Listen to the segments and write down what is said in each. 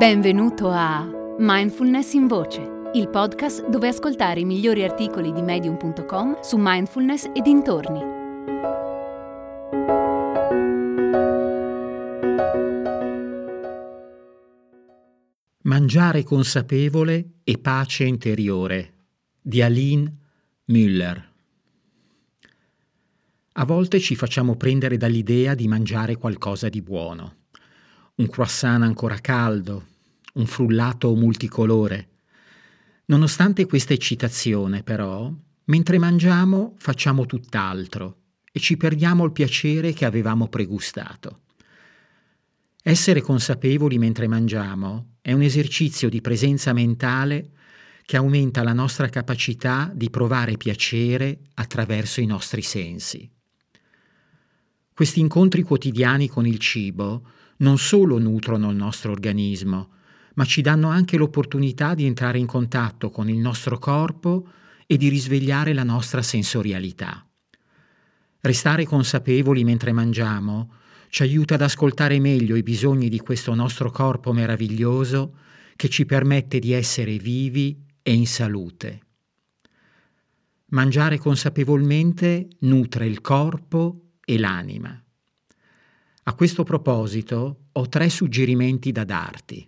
Benvenuto a Mindfulness in Voce, il podcast dove ascoltare i migliori articoli di medium.com su mindfulness e dintorni. Mangiare consapevole e pace interiore di Aline Müller. A volte ci facciamo prendere dall'idea di mangiare qualcosa di buono un croissant ancora caldo, un frullato multicolore. Nonostante questa eccitazione, però, mentre mangiamo facciamo tutt'altro e ci perdiamo il piacere che avevamo pregustato. Essere consapevoli mentre mangiamo è un esercizio di presenza mentale che aumenta la nostra capacità di provare piacere attraverso i nostri sensi. Questi incontri quotidiani con il cibo non solo nutrono il nostro organismo, ma ci danno anche l'opportunità di entrare in contatto con il nostro corpo e di risvegliare la nostra sensorialità. Restare consapevoli mentre mangiamo ci aiuta ad ascoltare meglio i bisogni di questo nostro corpo meraviglioso che ci permette di essere vivi e in salute. Mangiare consapevolmente nutre il corpo e l'anima. A questo proposito ho tre suggerimenti da darti.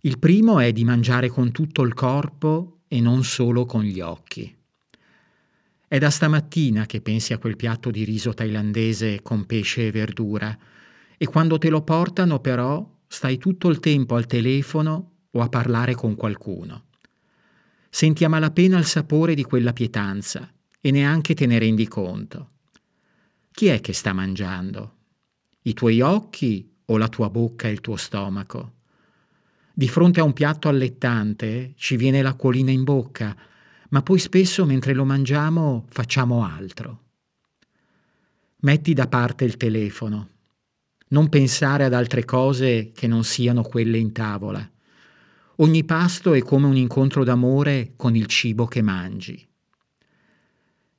Il primo è di mangiare con tutto il corpo e non solo con gli occhi. È da stamattina che pensi a quel piatto di riso thailandese con pesce e verdura e quando te lo portano però stai tutto il tempo al telefono o a parlare con qualcuno. Senti a malapena il sapore di quella pietanza e neanche te ne rendi conto. Chi è che sta mangiando? I tuoi occhi o la tua bocca e il tuo stomaco. Di fronte a un piatto allettante ci viene l'acquolina in bocca, ma poi spesso mentre lo mangiamo facciamo altro. Metti da parte il telefono. Non pensare ad altre cose che non siano quelle in tavola. Ogni pasto è come un incontro d'amore con il cibo che mangi.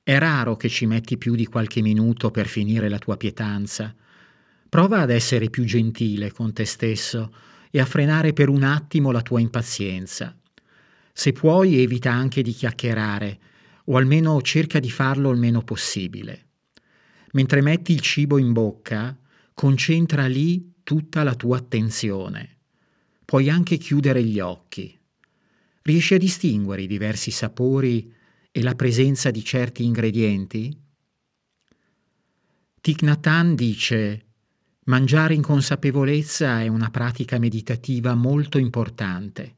È raro che ci metti più di qualche minuto per finire la tua pietanza, Prova ad essere più gentile con te stesso e a frenare per un attimo la tua impazienza. Se puoi evita anche di chiacchierare, o almeno cerca di farlo il meno possibile. Mentre metti il cibo in bocca, concentra lì tutta la tua attenzione. Puoi anche chiudere gli occhi. Riesci a distinguere i diversi sapori e la presenza di certi ingredienti? Thich Nhat Hanh dice Mangiare in consapevolezza è una pratica meditativa molto importante.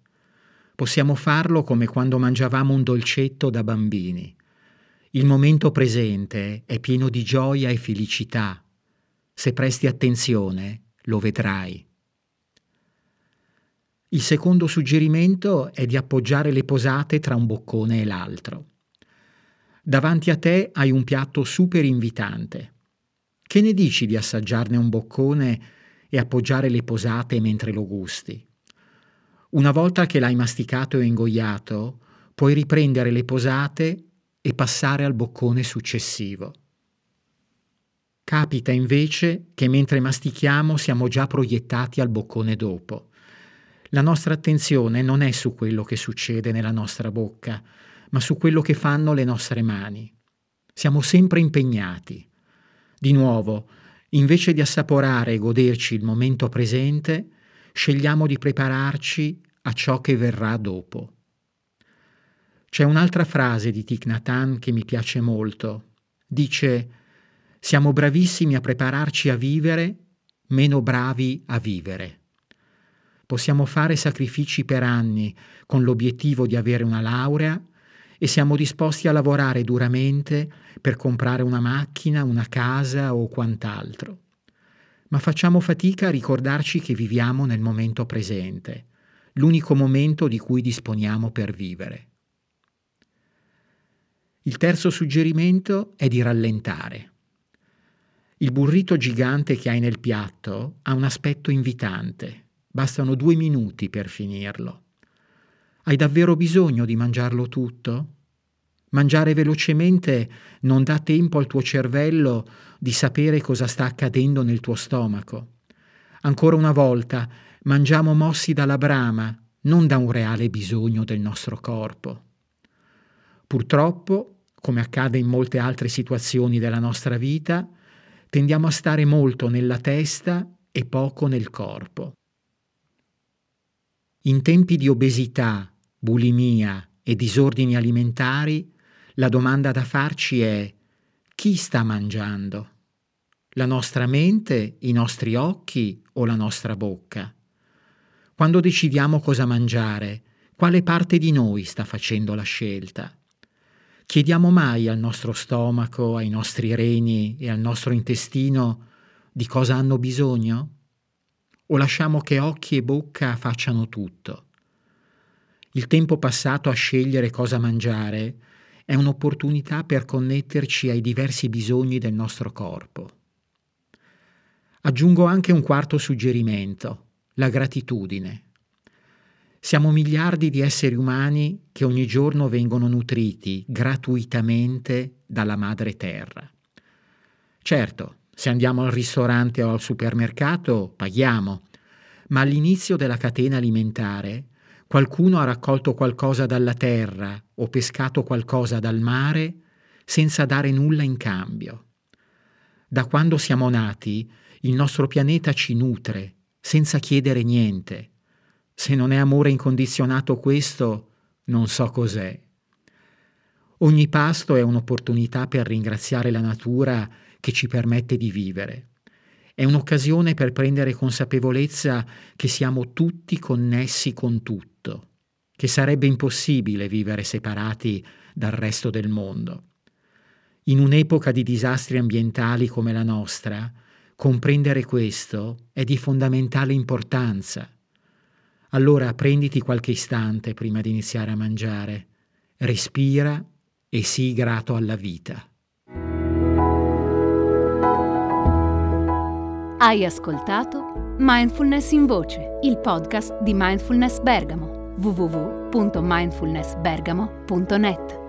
Possiamo farlo come quando mangiavamo un dolcetto da bambini. Il momento presente è pieno di gioia e felicità. Se presti attenzione, lo vedrai. Il secondo suggerimento è di appoggiare le posate tra un boccone e l'altro. Davanti a te hai un piatto super invitante. Che ne dici di assaggiarne un boccone e appoggiare le posate mentre lo gusti? Una volta che l'hai masticato e ingoiato, puoi riprendere le posate e passare al boccone successivo. Capita invece che mentre mastichiamo siamo già proiettati al boccone dopo. La nostra attenzione non è su quello che succede nella nostra bocca, ma su quello che fanno le nostre mani. Siamo sempre impegnati. Di nuovo, invece di assaporare e goderci il momento presente, scegliamo di prepararci a ciò che verrà dopo. C'è un'altra frase di Thich Nhat che mi piace molto. Dice, siamo bravissimi a prepararci a vivere, meno bravi a vivere. Possiamo fare sacrifici per anni con l'obiettivo di avere una laurea e siamo disposti a lavorare duramente per comprare una macchina, una casa o quant'altro. Ma facciamo fatica a ricordarci che viviamo nel momento presente, l'unico momento di cui disponiamo per vivere. Il terzo suggerimento è di rallentare. Il burrito gigante che hai nel piatto ha un aspetto invitante. Bastano due minuti per finirlo. Hai davvero bisogno di mangiarlo tutto? Mangiare velocemente non dà tempo al tuo cervello di sapere cosa sta accadendo nel tuo stomaco. Ancora una volta, Mangiamo mossi dalla brama, non da un reale bisogno del nostro corpo. Purtroppo, come accade in molte altre situazioni della nostra vita, tendiamo a stare molto nella testa e poco nel corpo. In tempi di obesità, bulimia e disordini alimentari, la domanda da farci è chi sta mangiando? La nostra mente, i nostri occhi o la nostra bocca? Quando decidiamo cosa mangiare, quale parte di noi sta facendo la scelta? Chiediamo mai al nostro stomaco, ai nostri reni e al nostro intestino di cosa hanno bisogno? O lasciamo che occhi e bocca facciano tutto? Il tempo passato a scegliere cosa mangiare è un'opportunità per connetterci ai diversi bisogni del nostro corpo. Aggiungo anche un quarto suggerimento, la gratitudine. Siamo miliardi di esseri umani che ogni giorno vengono nutriti gratuitamente dalla madre terra. Certo, se andiamo al ristorante o al supermercato paghiamo, ma all'inizio della catena alimentare qualcuno ha raccolto qualcosa dalla terra o pescato qualcosa dal mare senza dare nulla in cambio. Da quando siamo nati, il nostro pianeta ci nutre senza chiedere niente. Se non è amore incondizionato questo, non so cos'è. Ogni pasto è un'opportunità per ringraziare la natura che ci permette di vivere. È un'occasione per prendere consapevolezza che siamo tutti connessi con tutto, che sarebbe impossibile vivere separati dal resto del mondo. In un'epoca di disastri ambientali come la nostra, comprendere questo è di fondamentale importanza. Allora prenditi qualche istante prima di iniziare a mangiare, respira e sii grato alla vita. Hai ascoltato Mindfulness in Voce, il podcast di Mindfulness Bergamo, www.mindfulnessbergamo.net.